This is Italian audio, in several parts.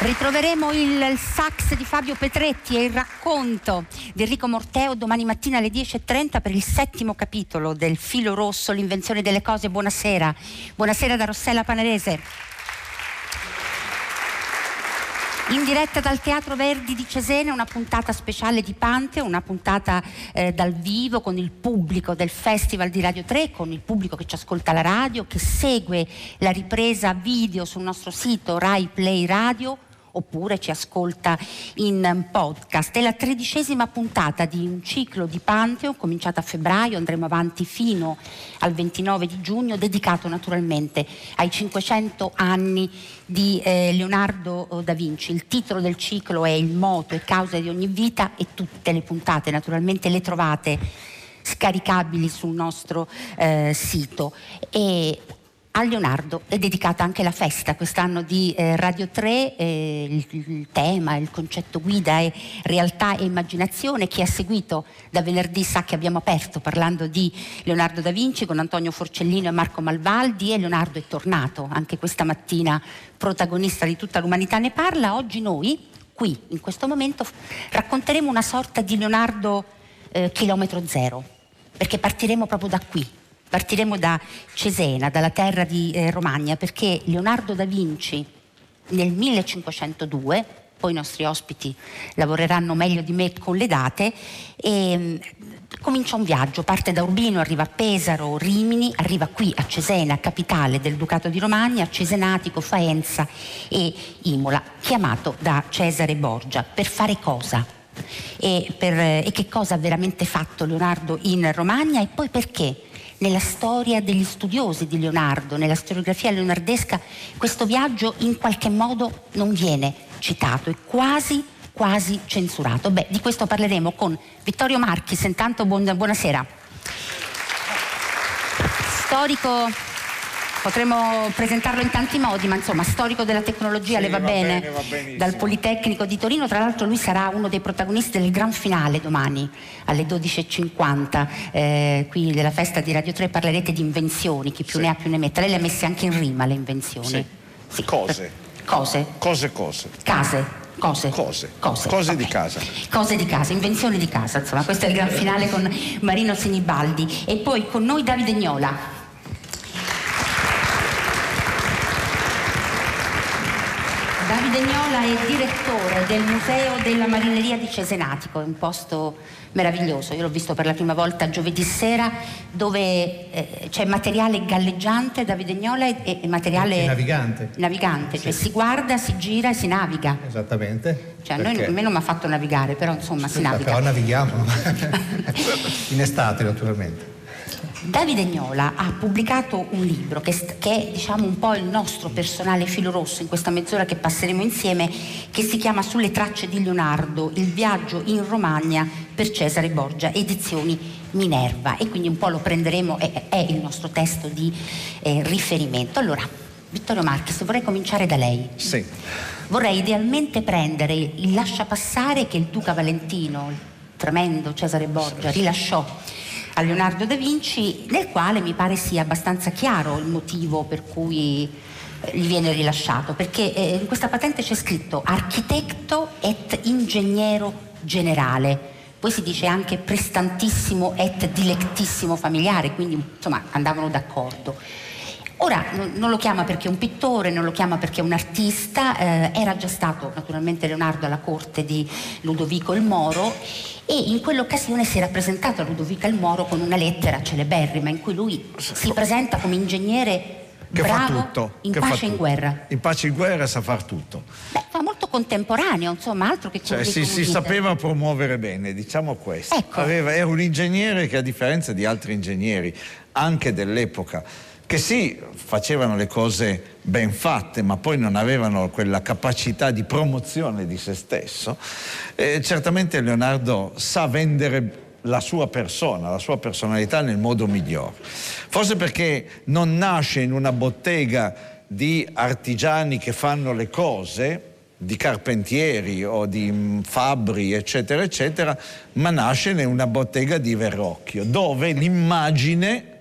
Ritroveremo il, sax di Fabio Petretti e il racconto di Enrico Morteo domani mattina alle 10.30 per il settimo capitolo del filo rosso, l'invenzione delle cose. Buonasera. Buonasera da Rossella Panarese. In diretta dal Teatro Verdi di Cesena una puntata speciale di Panteo, una puntata eh, dal vivo con il pubblico del Festival di Radio 3, con il pubblico che ci ascolta la radio, che segue la ripresa video sul nostro sito Rai Play Radio oppure ci ascolta in podcast. È la tredicesima puntata di un ciclo di Pantheon cominciato a febbraio, andremo avanti fino al 29 di giugno, dedicato naturalmente ai 500 anni di eh, Leonardo eh, da Vinci. Il titolo del ciclo è Il moto e causa di ogni vita e tutte le puntate naturalmente le trovate scaricabili sul nostro eh, sito. E a Leonardo è dedicata anche la festa quest'anno di eh, Radio 3, eh, il, il, tema, il concetto guida è realtà e immaginazione. Chi ha seguito da venerdì sa che abbiamo aperto parlando di Leonardo da Vinci con Antonio Forcellino e Marco Malvaldi e Leonardo è tornato anche questa mattina protagonista di tutta l'umanità ne parla. Oggi noi, qui, in questo momento, racconteremo una sorta di Leonardo eh, chilometro zero, perché partiremo proprio da qui, Partiremo da Cesena, dalla terra di eh, Romagna, perché Leonardo da Vinci nel 1502, poi i nostri ospiti lavoreranno meglio di me con le date, e, um, comincia un viaggio, parte da Urbino, arriva a Pesaro, Rimini, arriva qui a Cesena, capitale del Ducato di Romagna, Cesenatico, Faenza e Imola, chiamato da Cesare Borgia. Per fare cosa? E, per, e che cosa ha veramente fatto Leonardo in Romagna e poi perché? Nella storia degli studiosi di Leonardo, nella storiografia leonardesca, questo viaggio in qualche modo non viene citato, è quasi, quasi censurato. Beh, di questo parleremo con Vittorio Marchis, intanto buon, buonasera. Storico Potremmo presentarlo in tanti modi, ma insomma, storico della tecnologia sì, le va, va bene, bene va dal Politecnico di Torino. Tra l'altro lui sarà uno dei protagonisti del gran finale domani alle 12.50. Eh, qui della festa di Radio 3 parlerete di invenzioni, chi più sì. ne ha più ne mette. Lei le ha messe anche in rima le invenzioni. Sì. sì. Cose. Cose. Cose, cose. Case. Cose. Cose. Cose, cose okay. di casa. Cose di casa, invenzioni di casa, insomma, questo è il gran finale con Marino Sinibaldi. E poi con noi Davide Gnola. Davide Gnola è direttore del Museo della Marineria di Cesenatico, è un posto meraviglioso. Io l'ho visto per la prima volta giovedì sera dove eh, c'è materiale galleggiante, Davide Gnola, e, e materiale navigante. navigante sì. cioè si guarda, si gira e si naviga. Esattamente. Cioè, noi, a me non mi ha fatto navigare, però insomma si naviga. Però navighiamo. In estate naturalmente. Davide Gnola ha pubblicato un libro che, che, è diciamo un po' il nostro personale filo rosso in questa mezz'ora che passeremo insieme, che si chiama Sulle tracce di Leonardo, il viaggio in Romagna per Cesare Borgia, edizioni Minerva e quindi un po' lo prenderemo, è, è il nostro testo di eh, riferimento. Allora, Vittorio Marchis, vorrei cominciare da lei. Sì. Vorrei idealmente prendere il lasciapassare che il Duca Valentino, il tremendo Cesare Borgia, rilasciò a Leonardo da Vinci, nel quale mi pare sia abbastanza chiaro il motivo per cui eh, gli viene rilasciato, perché eh, in questa patente c'è scritto architetto et ingegnero generale. Poi si dice anche prestantissimo et dilectissimo familiare, quindi insomma andavano d'accordo. Ora non lo chiama perché è un pittore, non lo chiama perché è un artista, eh, era già stato naturalmente Leonardo alla corte di Ludovico il Moro e in quell'occasione si era presentato a Ludovico il Moro con una lettera celeberrima in cui lui si presenta come ingegnere che bravo fa tutto, in che pace e in guerra. In pace e in guerra sa far tutto. Beh, fa molto contemporaneo, insomma, altro che Cioè, si, si sapeva promuovere bene, diciamo questo. Ecco. Aveva- era un ingegnere che a differenza di altri ingegneri, anche dell'epoca, che sì, facevano le cose ben fatte, ma poi non avevano quella capacità di promozione di se stesso, eh, certamente Leonardo sa vendere la sua persona, la sua personalità nel modo migliore. Forse perché non nasce in una bottega di artigiani che fanno le cose, di carpentieri o di mm, fabbri, eccetera, eccetera, ma nasce in una bottega di Verrocchio, dove l'immagine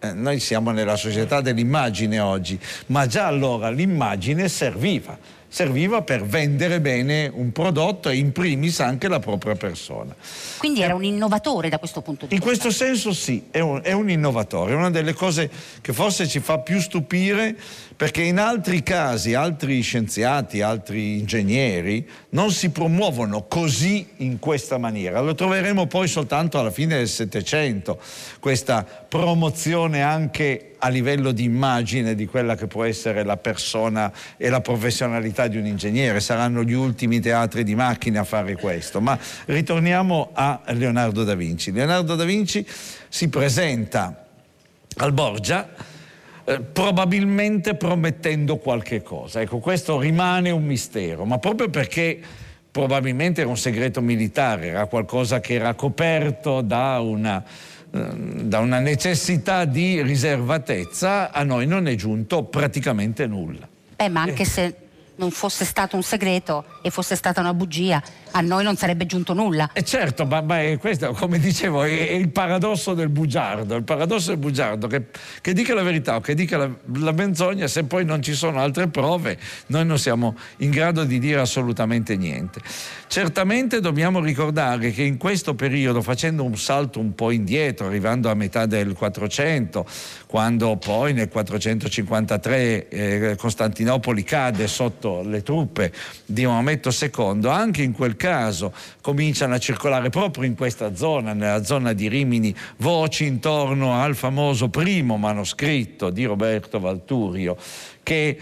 eh, noi siamo nella società dell'immagine oggi, ma già allora l'immagine serviva. Serviva per vendere bene un prodotto e in primis anche la propria persona. Quindi era un innovatore da questo punto di in vista? In questo senso sì, è un, è un innovatore, è una delle cose che forse ci fa più stupire perché in altri casi altri scienziati, altri ingegneri non si promuovono così in questa maniera. Lo troveremo poi soltanto alla fine del Settecento, questa promozione anche a livello di immagine di quella che può essere la persona e la professionalità di un ingegnere. Saranno gli ultimi teatri di macchine a fare questo. Ma ritorniamo a Leonardo da Vinci. Leonardo da Vinci si presenta al Borgia eh, probabilmente promettendo qualche cosa. Ecco, questo rimane un mistero, ma proprio perché probabilmente era un segreto militare, era qualcosa che era coperto da una, da una necessità di riservatezza, a noi non è giunto praticamente nulla. Beh, ma anche eh. se non fosse stato un segreto e fosse stata una bugia, a noi non sarebbe giunto nulla. E eh certo, ma, ma questo, come dicevo, è, è, il paradosso del bugiardo, il paradosso del bugiardo che, che dica la verità o che dica la, la, menzogna, se poi non ci sono altre prove, noi non siamo in grado di dire assolutamente niente. Certamente dobbiamo ricordare che in questo periodo, facendo un salto un po' indietro, arrivando a metà del 400, quando poi nel 453 eh, Costantinopoli cade sotto le truppe di Maometto II, anche in quel caso cominciano a circolare proprio in questa zona, nella zona di Rimini, voci intorno al famoso primo manoscritto di Roberto Valturio che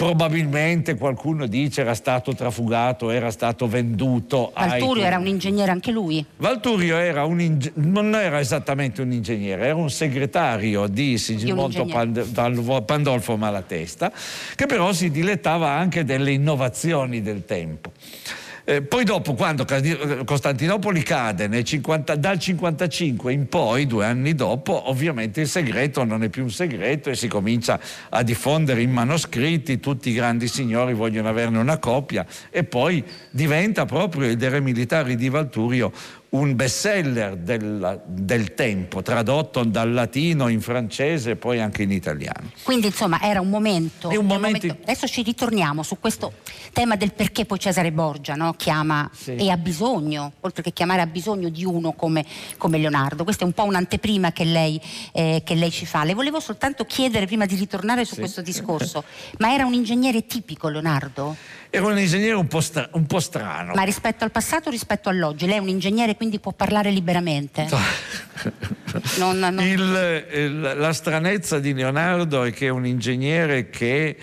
probabilmente qualcuno dice era stato trafugato, era stato venduto. Valturio ai... era un ingegnere anche lui. Valturio era un inge... non era esattamente un ingegnere, era un segretario di Sigismondo Pand... Pandolfo Malatesta, che però si dilettava anche delle innovazioni del tempo. Eh, poi dopo, quando Costantinopoli cade 50, dal 55 in poi, due anni dopo, ovviamente il segreto non è più un segreto e si comincia a diffondere in manoscritti, tutti i grandi signori vogliono averne una copia e poi diventa proprio il Dere Militari di Valturio un bestseller del, del, tempo, tradotto dal latino in francese e poi anche in italiano. Quindi insomma era un momento, un momento... momento... Adesso ci ritorniamo su questo tema del perché poi Cesare Borgia no? chiama sì. e ha bisogno, oltre che chiamare ha bisogno di uno come, come Leonardo. Questa è un po' un'anteprima che lei, eh, che lei, ci fa. Le volevo soltanto chiedere prima di ritornare su sì. questo discorso, ma era un ingegnere tipico Leonardo? Era un ingegnere un po, stra- un po strano. Ma rispetto al passato o rispetto all'oggi? Lei è un ingegnere quindi può parlare liberamente? non, non... Il, il, la stranezza di Leonardo è che è un ingegnere che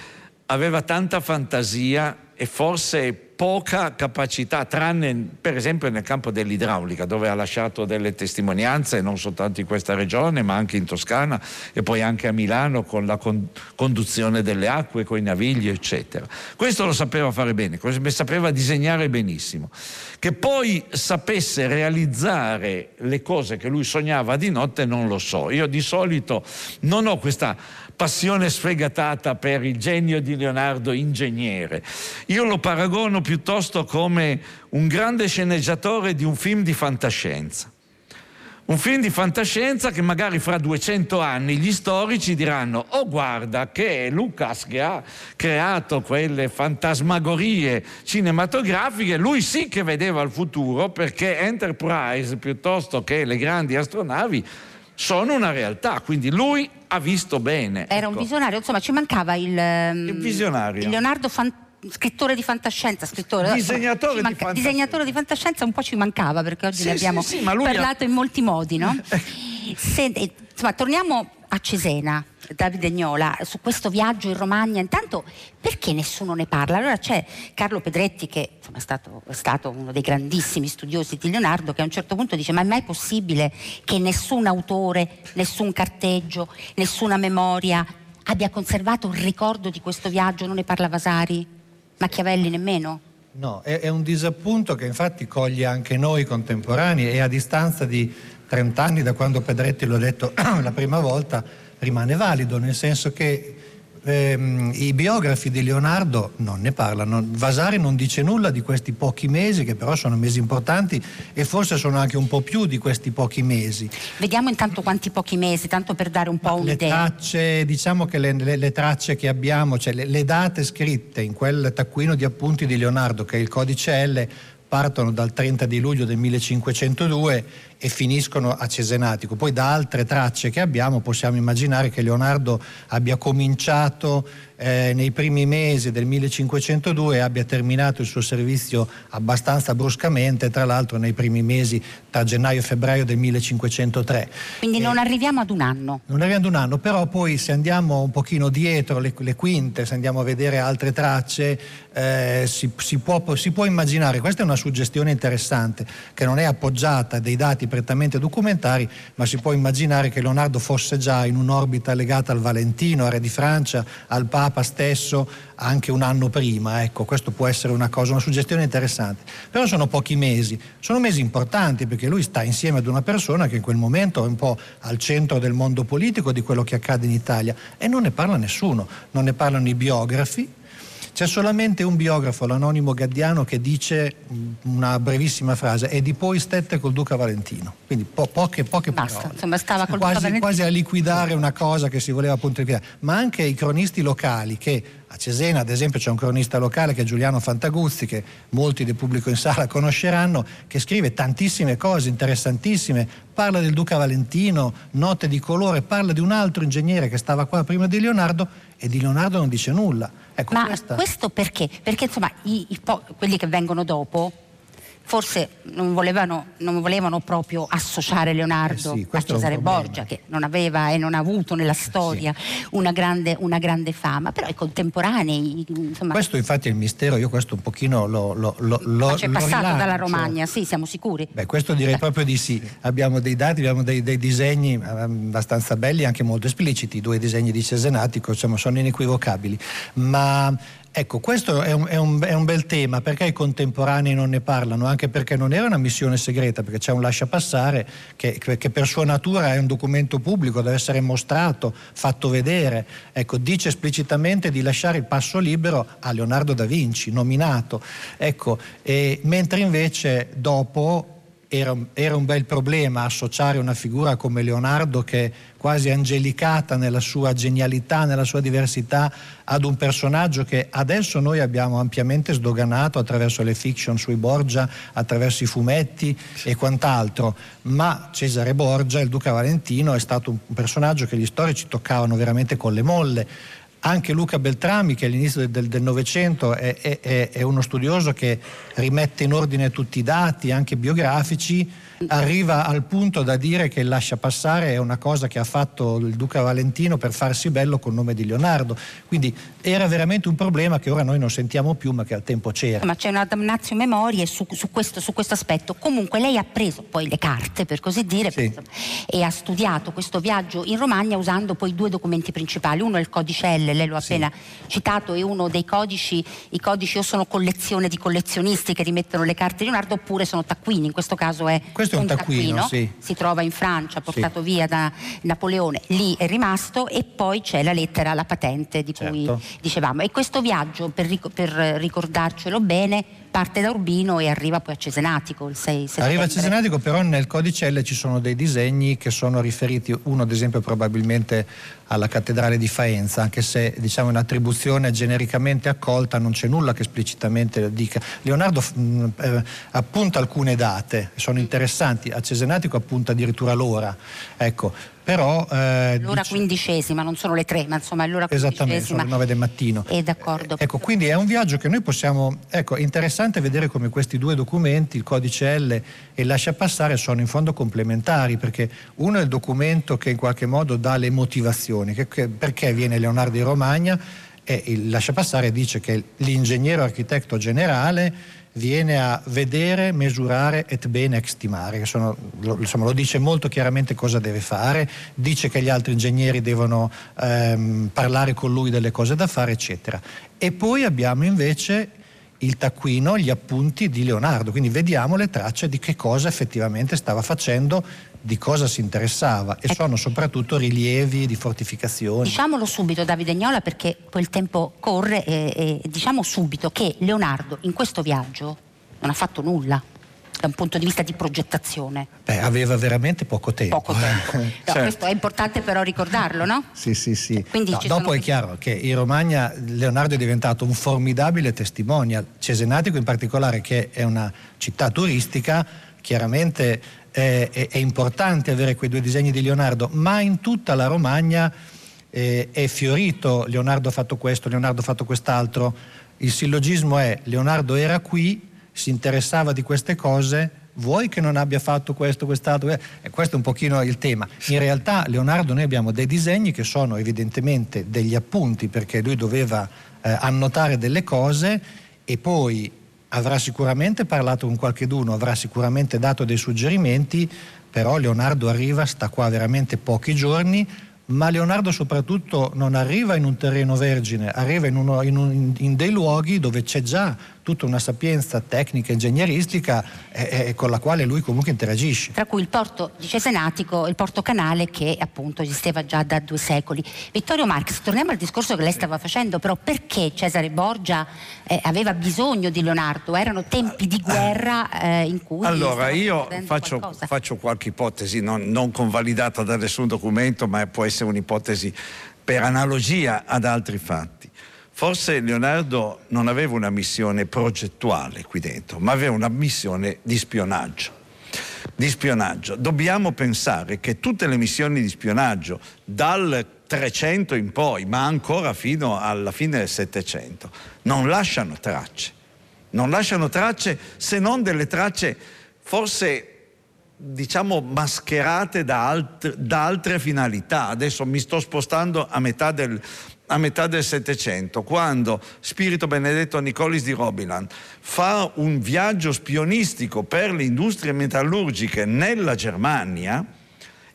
aveva tanta fantasia e forse poca capacità, tranne per esempio nel campo dell'idraulica, dove ha lasciato delle testimonianze non soltanto in questa regione, ma anche in Toscana e poi anche a Milano con la con- conduzione delle acque, con i navigli, eccetera. Questo lo sapeva fare bene, sapeva disegnare benissimo. Che poi sapesse realizzare le cose che lui sognava di notte non lo so. Io di solito non ho questa passione sfegatata per il genio di Leonardo ingegnere. Io lo paragono piuttosto come un grande sceneggiatore di un film di fantascienza. Un film di fantascienza che magari fra 200 anni gli storici diranno oh guarda che è Lucas che ha creato quelle fantasmagorie cinematografiche, lui sì che vedeva il futuro perché Enterprise piuttosto che le grandi astronavi sono una realtà, quindi lui ha visto bene. Era ecco. un visionario, insomma ci mancava il, ehm, il visionario. Il Leonardo Fantasma scrittore di fantascienza, scrittore, disegnatore, manca, di fantascienza. disegnatore di fantascienza un po' ci mancava perché oggi sì, ne abbiamo sì, sì, parlato ha... in molti modi, no? Senti, insomma, torniamo a Cesena, Davide Gnola, su questo viaggio in Romagna. Intanto, perché nessuno ne parla? Allora c'è Carlo Pedretti, che insomma, è, stato, è, stato, uno dei grandissimi studiosi di Leonardo, che a un certo punto dice: Ma è mai possibile che nessun autore, nessun carteggio, nessuna memoria abbia conservato il ricordo di questo viaggio? Non ne parla Vasari? Machiavelli nemmeno? No, è, è un disappunto che infatti coglie anche noi contemporanei e a distanza di 30 anni da quando Pedretti l'ho detto la prima volta rimane valido, nel senso che ehm, i biografi di Leonardo non ne parlano. Vasari non dice nulla di questi pochi mesi, che però sono mesi importanti e forse sono anche un po' più di questi pochi mesi. Vediamo intanto quanti pochi mesi, tanto per dare un po' Ma un'idea. Le tracce, diciamo che le, le, le tracce che abbiamo, cioè le, le date scritte in quel taccuino di appunti di Leonardo, che è il codice L, partono dal 30 di luglio del 1502 e finiscono a Cesenatico. Poi da altre tracce che abbiamo possiamo immaginare che Leonardo abbia cominciato eh, nei primi mesi del 1502 e abbia terminato il suo servizio abbastanza bruscamente, tra l'altro nei primi mesi tra gennaio e febbraio del 1503. Quindi non arriviamo ad un anno. Non arriviamo ad un anno, però poi se andiamo un pochino dietro le, le quinte, se andiamo a vedere altre tracce, eh, si, si, può, si può immaginare, questa è una suggestione interessante, che non è appoggiata a dei dati prettamente documentari, ma si può immaginare che Leonardo fosse già in un'orbita legata al Valentino, re di Francia, al Papa stesso, anche un anno prima. Ecco, questo può essere una cosa, una suggestione interessante. Però sono pochi mesi, sono mesi importanti perché lui sta insieme ad una persona che in quel momento è un po' al centro del mondo politico di quello che accade in Italia e non ne parla nessuno, non ne parlano i biografi, c'è solamente un biografo, l'anonimo Gaddiano, che dice una brevissima frase e di poi stette col Duca Valentino. Quindi po- poche, poche Basta, parole. insomma stava col quasi, Duca Valentino. quasi a liquidare una cosa che si voleva appunto liquidare. Ma anche i cronisti locali che a Cesena, ad esempio, c'è un cronista locale che è Giuliano Fantaguzzi, che molti del pubblico in sala conosceranno, che scrive tantissime cose interessantissime. Parla del Duca Valentino, note di colore, parla di un altro ingegnere che stava qua prima di Leonardo e di Leonardo non dice nulla. Ecco, Ma questa... questo perché? Perché insomma i, i po- quelli che vengono dopo forse non volevano, non volevano proprio associare Leonardo Eh sì, a Cesare. Borgia, che non aveva e non ha avuto nella storia una, grande, una grande fama, però i contemporanei, insomma, Questo infatti è il mistero, io questo un pochino lo, lo, lo, ma lo c'è lo passato rilancio. dalla Romagna, sì, siamo sicuri. Beh, questo direi proprio di sì. Abbiamo dei dati, abbiamo dei, dei disegni eh, abbastanza belli, anche molto espliciti. I due disegni di Cesenatico insomma, sono inequivocabili. Ma ecco, questo è un, è, un, è un bel tema. Perché i contemporanei non ne parlano? Anche perché non era una missione segreta, perché c'è un lasciapassare che, che, che per sua natura è un documento pubblico, deve essere mostrato, fatto vedere. Ecco, dice esplicitamente di lasciare il passo libero a Leonardo da Vinci, nominato. Ecco, e, mentre invece dopo era, era, un bel problema associare una figura come Leonardo che è quasi angelicata nella sua genialità, nella sua diversità, ad un personaggio che adesso noi abbiamo ampiamente sdoganato attraverso le fiction sui Borgia, attraverso i fumetti e quant'altro, ma Cesare Borgia, il Duca Valentino, è stato un personaggio che gli storici toccavano veramente con le molle anche Luca Beltrami, che all'inizio del Novecento è, è, è, uno studioso che rimette in ordine tutti i dati, anche biografici, arriva al punto da dire che il lascia passare è una cosa che ha fatto il Duca Valentino per farsi bello col nome di Leonardo. Quindi era veramente un problema che ora noi non sentiamo più, ma che al tempo c'era. Ma c'è una damnatio memoria su, su, questo, su, questo, aspetto. Comunque lei ha preso poi le carte, per così dire, sì. e ha studiato questo viaggio in Romagna usando poi due documenti principali. Uno è il codice L, lei lo ha Sì. appena citato, è uno dei codici, i codici o sono collezione di collezionisti che rimettono le carte di Leonardo oppure sono taccuini, in questo caso è Questo è un taccuino, sì. si trova in Francia, portato via da Napoleone, lì è rimasto e poi c'è la lettera, la patente di cui Certo. dicevamo. E questo viaggio, per, ric- per ricordarcelo bene, parte da Urbino e arriva poi a Cesenatico il 6 settembre. Arriva a Cesenatico, però nel codice L ci sono dei disegni che sono riferiti, uno ad esempio probabilmente alla cattedrale di Faenza, anche se diciamo un'attribuzione genericamente accolta, non c'è nulla che esplicitamente dica. Leonardo mh, eh, appunta alcune date, sono interessanti, a Cesenatico appunta addirittura l'ora, ecco, però... eh, L'ora dice- quindicesima, non sono le tre, ma insomma è l'ora Esattamente, quindicesima. sono le 9 del mattino. E d'accordo. Ecco, quindi è un viaggio che noi possiamo. Ecco, è interessante vedere come questi due documenti, il codice L e lascia passare, sono in fondo complementari, perché uno è il documento che in qualche modo dà le motivazioni, che- che- perché viene Leonardo di Romagna e il lascia passare dice che l'ingegnere architetto generale viene a vedere, misurare et bene estimare, che sono, lo, insomma, lo dice molto chiaramente cosa deve fare, dice che gli altri ingegneri devono ehm, parlare con lui delle cose da fare, eccetera. E poi abbiamo invece il taccuino, gli appunti di Leonardo, quindi vediamo le tracce di che cosa effettivamente stava facendo, di cosa si interessava e ecco. sono soprattutto rilievi di fortificazioni. Diciamolo subito Davide Gnola perché poi il tempo corre e, e diciamo subito che Leonardo in questo viaggio non ha fatto nulla da un punto di vista di progettazione? Beh, aveva veramente poco tempo. Poco tempo. No, certo. Questo è importante però ricordarlo, no? Sì, sì, sì. No, dopo è chiaro che in Romagna Leonardo è diventato un formidabile testimonial. Cesenatico in particolare, che è una città turistica, chiaramente è, è, è importante avere quei due disegni di Leonardo, ma in tutta la Romagna eh, è fiorito Leonardo ha fatto questo, Leonardo ha fatto quest'altro. Il sillogismo è Leonardo era qui, si interessava di queste cose, vuoi che non abbia fatto questo, quest'altro? E questo è un pochino il tema. In realtà Leonardo noi abbiamo dei disegni che sono evidentemente degli appunti perché lui doveva eh, annotare delle cose e poi avrà sicuramente parlato con qualcheduno, avrà sicuramente dato dei suggerimenti, però Leonardo arriva, sta qua veramente pochi giorni, ma Leonardo soprattutto non arriva in un terreno vergine, arriva in, uno, in, un, in dei luoghi dove c'è già tutta una sapienza tecnica, ingegneristica eh, eh, con la quale lui comunque interagisce. Tra cui il porto di Cesenatico, il porto canale che appunto esisteva già da due secoli. Vittorio Marx, torniamo al discorso che lei stava facendo, però perché Cesare Borgia eh, aveva bisogno di Leonardo? Erano tempi di guerra eh, in cui... Allora io faccio, faccio, qualche ipotesi, non, non convalidata da nessun documento, ma può essere un'ipotesi per analogia ad altri fatti. Forse Leonardo non aveva una missione progettuale qui dentro, ma aveva una missione di spionaggio. Di spionaggio. Dobbiamo pensare che tutte le missioni di spionaggio dal 300 in poi, ma ancora fino alla fine del 700, non lasciano tracce. Non lasciano tracce se non delle tracce forse diciamo mascherate da, alt- da, altre finalità. Adesso mi sto spostando a metà del, a metà del Settecento, quando Spirito Benedetto Nicolis di Robiland fa un viaggio spionistico per le industrie metallurgiche nella Germania,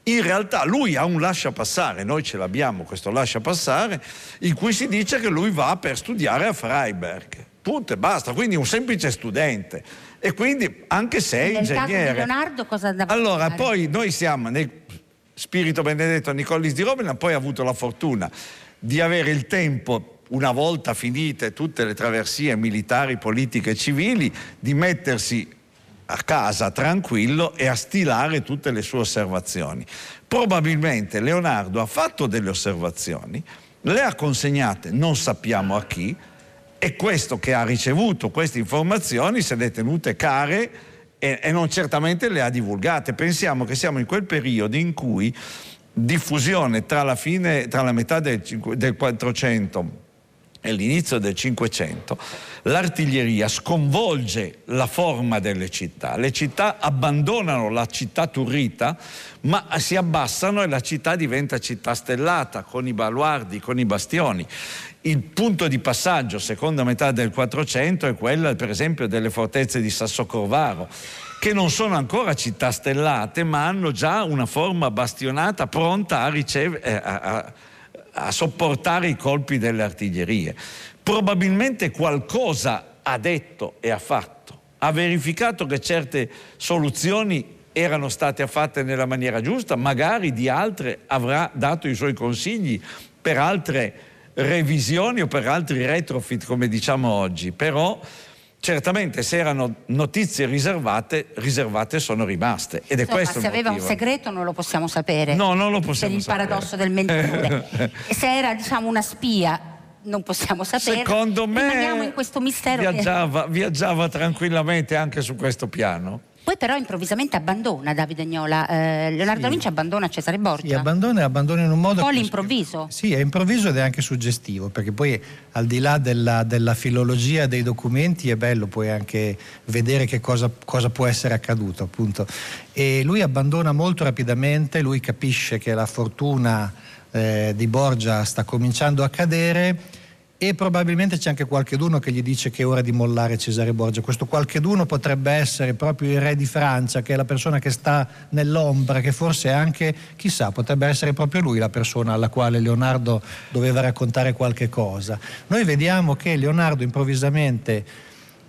in realtà lui ha un lascia passare, noi ce l'abbiamo questo lascia passare, in cui si dice che lui va per studiare a Freiberg. Punto e basta, quindi un semplice studente. E quindi anche se è ingegnere. Leonardo cosa andava Allora, poi noi siamo nel Spirito Benedetto Nicolis di Robiland, poi ha avuto la fortuna di avere il tempo, una volta finite tutte le traversie militari, politiche e civili, di mettersi a casa tranquillo e a stilare tutte le sue osservazioni. Probabilmente Leonardo ha fatto delle osservazioni, le ha consegnate non sappiamo a chi e questo che ha ricevuto queste informazioni se le è tenute care e, e non certamente le ha divulgate. Pensiamo che siamo in quel periodo in cui diffusione tra la, fine, tra la metà del, del 400 e l'inizio del 500, l'artiglieria sconvolge la forma delle città. Le città abbandonano la città turrita, ma si abbassano e la città diventa città stellata, con i baluardi, con i bastioni. Il punto di passaggio, seconda metà del 400, è quella, per esempio, delle fortezze di Sasso Corvaro che non sono ancora città stellate, ma hanno già una forma bastionata pronta a, riceve, eh, a, a, a sopportare i colpi delle artiglierie. Probabilmente qualcosa ha detto e ha fatto. Ha verificato che certe soluzioni erano state fatte nella maniera giusta, magari di altre avrà dato i suoi consigli per altre revisioni o per altri retrofit, come diciamo oggi. Però Certamente se erano notizie riservate, riservate sono rimaste ed è Insomma, questo se aveva motivo. un segreto non lo possiamo sapere. No, non lo possiamo sapere. Per il paradosso del mentore. se era diciamo una spia non possiamo sapere. Secondo me in questo mistero viaggiava, che... viaggiava tranquillamente anche su questo piano. Poi però improvvisamente abbandona Davide Agnola, eh, Leonardo sì. da Vinci abbandona Cesare Borgia. Sì, abbandona e abbandona in un modo... Un po' all'improvviso. Sì, è improvviso ed è anche suggestivo, perché poi al di là della, della filologia dei documenti è bello poi anche vedere che cosa, cosa può essere accaduto, appunto. E lui abbandona molto rapidamente, lui capisce che la fortuna eh, di Borgia sta cominciando a cadere e probabilmente c'è anche qualcheduno che gli dice che è ora di mollare Cesare Borgia. Questo qualcheduno potrebbe essere proprio il re di Francia, che è la persona che sta nell'ombra, che forse anche, chissà, potrebbe essere proprio lui la persona alla quale Leonardo doveva raccontare qualche cosa. Noi vediamo che Leonardo improvvisamente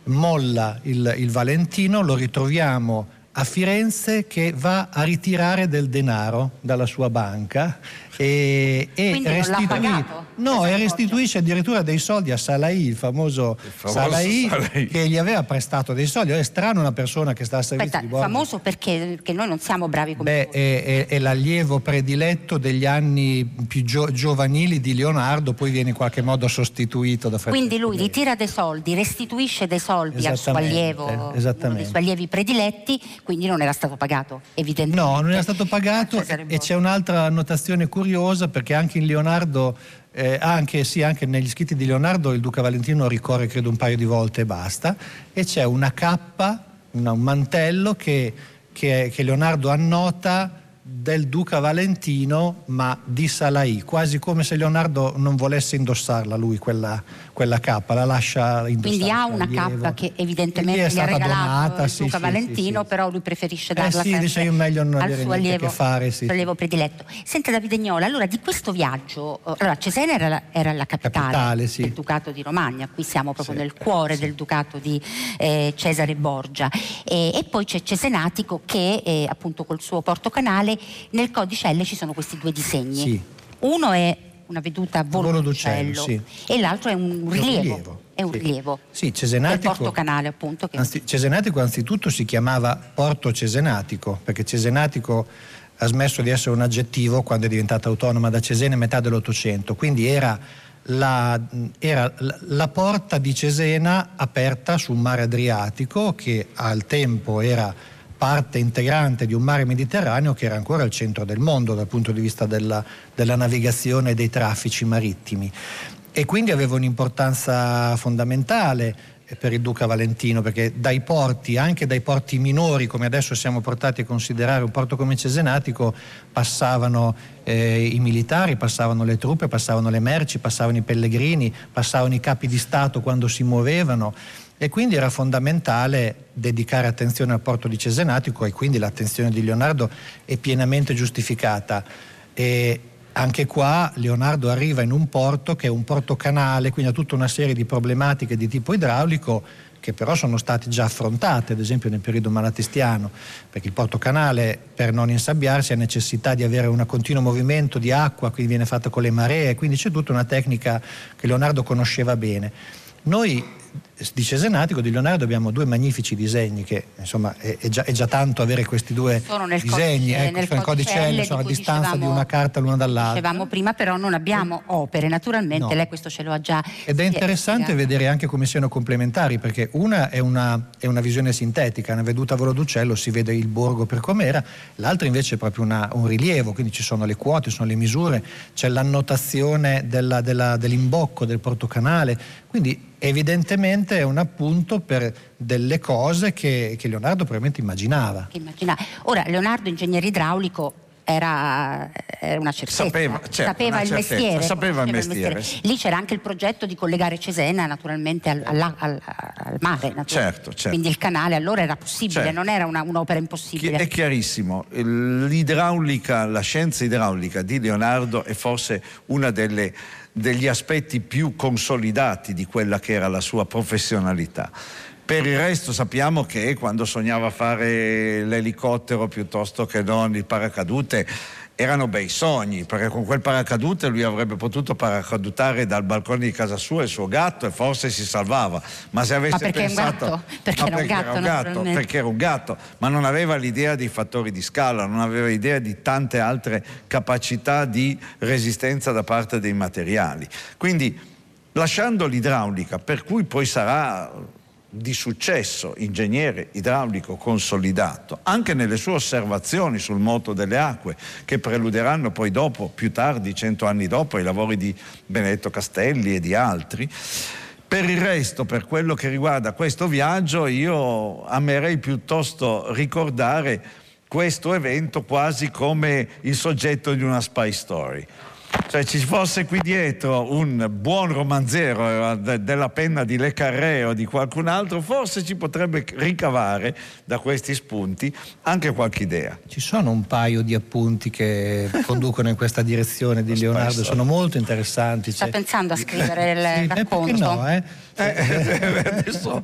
molla il, il Valentino, lo ritroviamo a Firenze che va a ritirare del denaro dalla sua banca e, e, restituì, no, e restituisce addirittura dei soldi a Salai, il famoso, il famoso Salai, Salai, che gli aveva prestato dei soldi. È strano una persona che sta a servizio Aspetta, di bordo. famoso perché, perché, noi non siamo bravi come Beh, è, è, è, l'allievo prediletto degli anni più gio- giovanili di Leonardo, poi viene in qualche modo sostituito da Francesco. Quindi lui ritira dei soldi, restituisce dei soldi al suo allievo, uno dei suoi allievi prediletti, quindi non era stato pagato, evidentemente. No, non era stato pagato e c'è un'altra annotazione curiosa perché anche in Leonardo eh, anche, sì, anche negli scritti di Leonardo il Duca Valentino ricorre credo un paio di volte e basta. E c'è una cappa, una, un mantello che, che, che Leonardo annota del Duca Valentino ma di Salai, quasi come se Leonardo non volesse indossarla lui quella, quella cappa, la lascia indossare. Quindi ha una cappa che evidentemente gli ha regalato sì, Duca sì, Valentino, sì, però lui preferisce darla eh sì, dice io meglio non al suo allievo, fare, sì. allievo prediletto. Senta Davide Gnola, allora di questo viaggio, eh, allora Cesena era la, era la capitale, capitale del Ducato di Romagna, qui siamo proprio nel cuore del Ducato di eh, Cesare Borgia e, e, poi c'è Cesenatico che eh, appunto col suo portocanale nel codice L ci sono questi due disegni. Uno è una veduta a volo, d'uccello, sì. e l'altro è un rilievo. Un rilievo. È un sì. rilievo. Sì, Cesenatico. Porto Canale, appunto. Che... Anzi, Cesenatico anzitutto si chiamava Porto Cesenatico, perché Cesenatico ha smesso di essere un aggettivo quando è diventata autonoma da Cesena a metà dell'Ottocento, quindi era la, era la porta di Cesena aperta sul mare Adriatico che al tempo era parte integrante di un mare Mediterraneo che era ancora al centro del mondo dal punto di vista della, della navigazione e dei traffici marittimi. E quindi aveva un'importanza fondamentale per il Duca Valentino, perché dai porti, anche dai porti minori, come adesso siamo portati a considerare un porto come Cesenatico, passavano eh, i militari, passavano le truppe, passavano le merci, passavano i pellegrini, passavano i capi di Stato quando si muovevano e quindi era fondamentale dedicare attenzione al porto di Cesenatico e quindi l'attenzione di Leonardo è pienamente giustificata. E anche qua Leonardo arriva in un porto che è un porto canale, quindi ha tutta una serie di problematiche di tipo idraulico che però sono state già affrontate, ad esempio nel periodo malatistiano, perché il porto canale per non insabbiarsi ha necessità di avere un continuo movimento di acqua, quindi viene fatto con le maree, quindi c'è tutta una tecnica che Leonardo conosceva bene. Noi di Cesenatico, di Leonardo abbiamo due magnifici disegni che insomma è, è, già, è già, tanto avere questi due disegni, codice, ecco, sono codicelle, sono a distanza dicevamo, di una carta l'una dall'altra. Dicevamo prima però non abbiamo opere, naturalmente no. lei questo ce lo ha già Ed è interessante spiegato. vedere anche come siano complementari perché una è una, è una, visione sintetica, una veduta a volo d'uccello, si vede il borgo per com'era, l'altra invece è proprio una, un rilievo, quindi ci sono le quote, sono le misure, c'è l'annotazione della, della, dell'imbocco del portocanale, quindi evidentemente è un appunto per delle cose che, che Leonardo probabilmente immaginava. immaginava. Ora, Leonardo, ingegnere idraulico, era, era, una certezza, sapeva, certo, sapeva, una il certezza, mestiere, sapeva il mestiere. mestiere. Lì c'era anche il progetto di collegare Cesena naturalmente al, al, al, al mare, certo, certo. quindi il canale allora era possibile, certo. non era una, un'opera impossibile. È chiarissimo, l'idraulica, la scienza idraulica di Leonardo è forse una delle degli aspetti più consolidati di quella che era la sua professionalità. Per il resto sappiamo che quando sognava fare l'elicottero piuttosto che non il paracadute erano bei sogni, perché con quel paracadute lui avrebbe potuto paracadutare dal balcone di casa sua il suo gatto e forse si salvava. Ma se avesse ma perché pensato... Un? Perché, no, era, un gatto, era gatto perché era un gatto, ma non aveva l'idea dei fattori di scala, non aveva idea di tante altre capacità di resistenza da parte dei materiali. Quindi lasciando l'idraulica, per cui poi sarà di successo, ingegnere idraulico consolidato, anche nelle sue osservazioni sul moto delle acque, che preluderanno poi dopo, più tardi, cento anni dopo, i lavori di Benedetto Castelli e di altri. Per il resto, per quello che riguarda questo viaggio, io amerei piuttosto ricordare questo evento quasi come il soggetto di una spy story Cioè ci fosse qui dietro un buon romanzero eh, della penna di Le Carré o di qualcun altro, forse ci potrebbe ricavare da questi spunti anche qualche idea. Ci sono un paio di appunti che conducono in questa direzione di Leonardo, sono molto interessanti. Sta pensando a scrivere il sì, racconto? no, eh? Eh, adesso...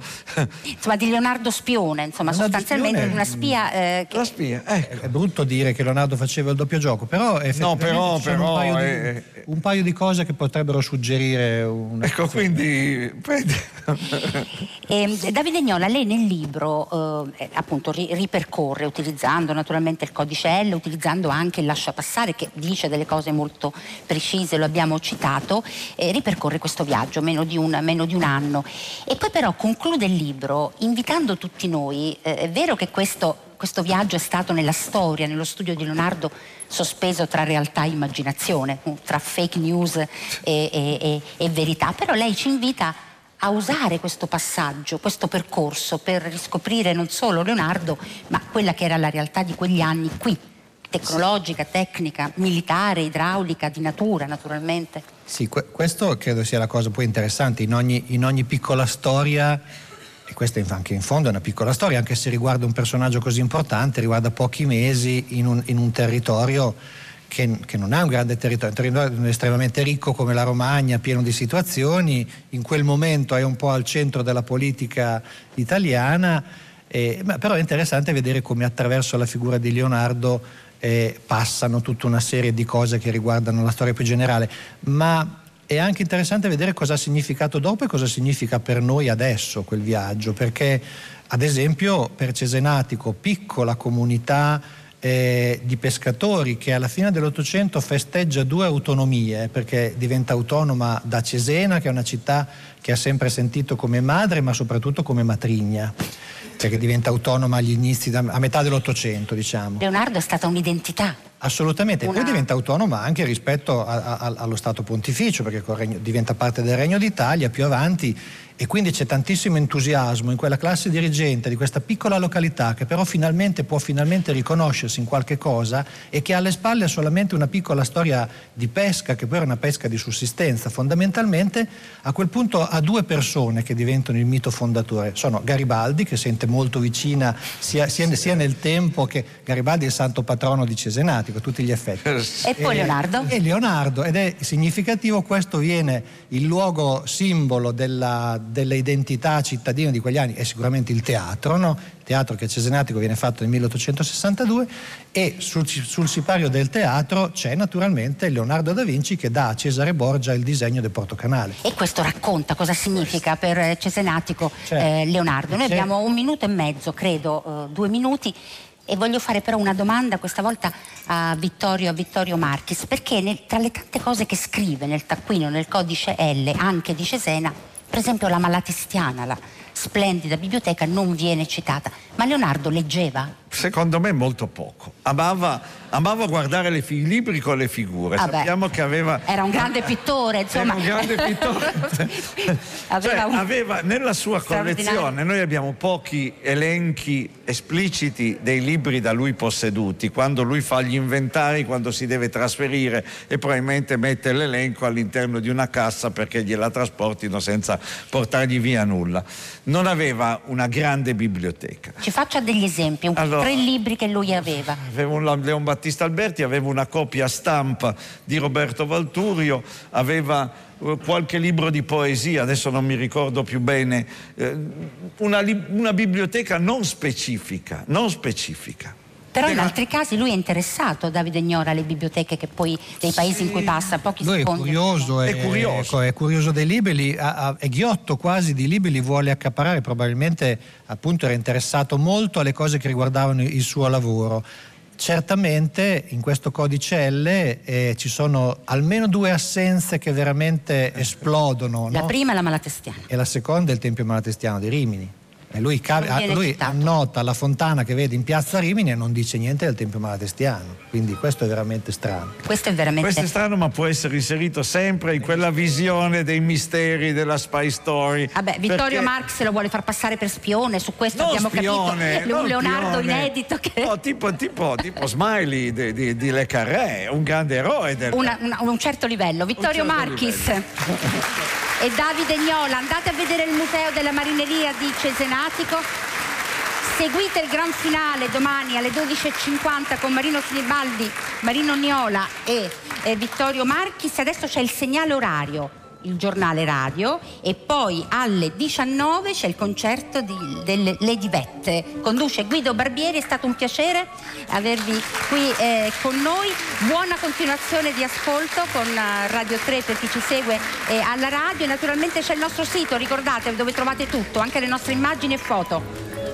insomma di Leonardo Spione insomma Leonardo sostanzialmente Spione, una spia eh, che... la spia ecco. è brutto dire che Leonardo faceva il doppio gioco però no però, però un, paio è... un, paio di, cose che potrebbero suggerire una ecco quindi eh, Davide Gnola lei nel libro eh, appunto ri, ripercorre utilizzando naturalmente il codice L utilizzando anche il lascia passare che dice delle cose molto precise lo abbiamo citato ripercorre questo viaggio meno di un, meno di un anno anno. E poi però conclude il libro invitando tutti noi, eh, è vero che questo, questo viaggio è stato nella storia, nello studio di Leonardo, sospeso tra realtà e immaginazione, tra fake news e, e, e, e verità, però lei ci invita a usare questo passaggio, questo percorso per riscoprire non solo Leonardo, ma quella che era la realtà di quegli anni qui, tecnologica, tecnica, militare, idraulica, di natura naturalmente. Sì, questo credo sia la cosa poi interessante, in ogni, in ogni piccola storia e questa anche in fondo è una piccola storia, anche se riguarda un personaggio così importante, riguarda pochi mesi in un, in un territorio che, che, non è un grande territorio, è un territorio estremamente ricco come la Romagna, pieno di situazioni, in quel momento è un po' al centro della politica italiana, eh, però è interessante vedere come attraverso la figura di Leonardo eh, passano tutta una serie di cose che riguardano la storia più generale, ma è anche interessante vedere cosa ha significato dopo e cosa significa per noi adesso quel viaggio, perché ad esempio per Cesenatico, piccola comunità eh, di pescatori che alla fine dell'Ottocento festeggia due autonomie perché diventa autonoma da Cesena che è una città che ha sempre sentito come madre ma soprattutto come matrigna cioè che diventa autonoma agli inizi, a metà dell'Ottocento diciamo. Leonardo è stata un'identità. Assolutamente, Una... poi diventa autonoma anche rispetto a, a, allo Stato Pontificio, perché diventa parte del Regno d'Italia più avanti e quindi c'è tantissimo entusiasmo in quella classe dirigente di questa piccola località che però finalmente può finalmente riconoscersi in qualche cosa e che alle spalle ha solamente una piccola storia di pesca che poi era una pesca di sussistenza. Fondamentalmente a quel punto ha due persone che diventano il mito fondatore. Sono Garibaldi che sente molto vicina sia, sia, sia nel tempo che Garibaldi è il santo patrono di Cesenatico a tutti gli effetti e poi Leonardo e Leonardo ed è significativo questo viene il luogo simbolo della delle identità cittadine di quegli anni è sicuramente il teatro, no? il teatro che a Cesenatico viene fatto nel 1862 e sul, sul, sipario del teatro c'è naturalmente Leonardo da Vinci che dà a Cesare Borgia il disegno del portocanale. E questo racconta cosa significa per Cesenatico eh, Leonardo. Noi abbiamo un minuto e mezzo, credo, eh, due minuti e voglio fare però una domanda questa volta a Vittorio, a Vittorio Marchis, perché nel, tra le tante cose che scrive nel taccuino, nel codice L, anche di Cesena, per esempio la Malatistiana, la splendida biblioteca, non viene citata. Ma Leonardo leggeva? Secondo me molto poco. Amava, amava guardare le, i libri con le figure. Ah Sappiamo beh, che aveva. Era un grande pittore, insomma. Era un grande pittore. aveva, cioè, un... aveva, nella sua collezione, noi abbiamo pochi elenchi espliciti dei libri da lui posseduti, quando lui fa gli inventari, quando si deve trasferire e probabilmente mette l'elenco all'interno di una cassa perché gliela trasportino senza portargli via nulla. Non aveva una grande biblioteca. Ci faccia degli esempi, un allora, tre libri che lui aveva. Aveva un Leon Battista Alberti, aveva una copia stampa di Roberto Valturio, aveva eh, qualche libro di poesia, adesso non mi ricordo più bene, eh, una, una biblioteca non specifica, non specifica. Però in altri casi lui è interessato, Davide Gnora, alle biblioteche che poi dei paesi sì. in cui passa, pochi lui secondi. È curioso, è, è, curioso. Ecco, è curioso dei libri, è ghiotto quasi di libri, li vuole accaparare, probabilmente appunto era interessato molto alle cose che riguardavano il suo lavoro. Certamente in questo codice L eh, ci sono almeno due assenze che veramente esplodono. La no? prima è la Malatestiana. E la seconda è il Tempio Malatestiano di Rimini Lui, lui annota la fontana che vede in piazza Rimini e non dice niente del Tempio Malatestiano. Quindi questo è veramente strano. Questo è veramente questo è strano, ma può essere inserito sempre in quella visione dei misteri della spy story. Vabbè, Vittorio perché... Marx lo vuole far passare per spione, su questo non abbiamo spione, capito. Un Leonardo spione. inedito che. Oh, tipo, tipo, tipo Smiley di, di, di, Le Carré, un grande eroe del. Una, una, un certo livello. Vittorio certo Marchis. Livello. E Davide Gnola. Andate a vedere il museo della marineria di Cesenatico. Seguite il gran finale domani alle 12.50 con Marino Sinibaldi, Marino Gnola e, e Vittorio Marchis. Adesso c'è il segnale orario il giornale radio e poi alle 19 c'è il concerto di, delle Lady Vette. Conduce Guido Barbieri, è stato un piacere avervi qui eh, con noi. Buona continuazione di ascolto con eh, Radio 3 per chi ci segue eh, alla radio e naturalmente c'è il nostro sito, ricordate dove trovate tutto, anche le nostre immagini e foto.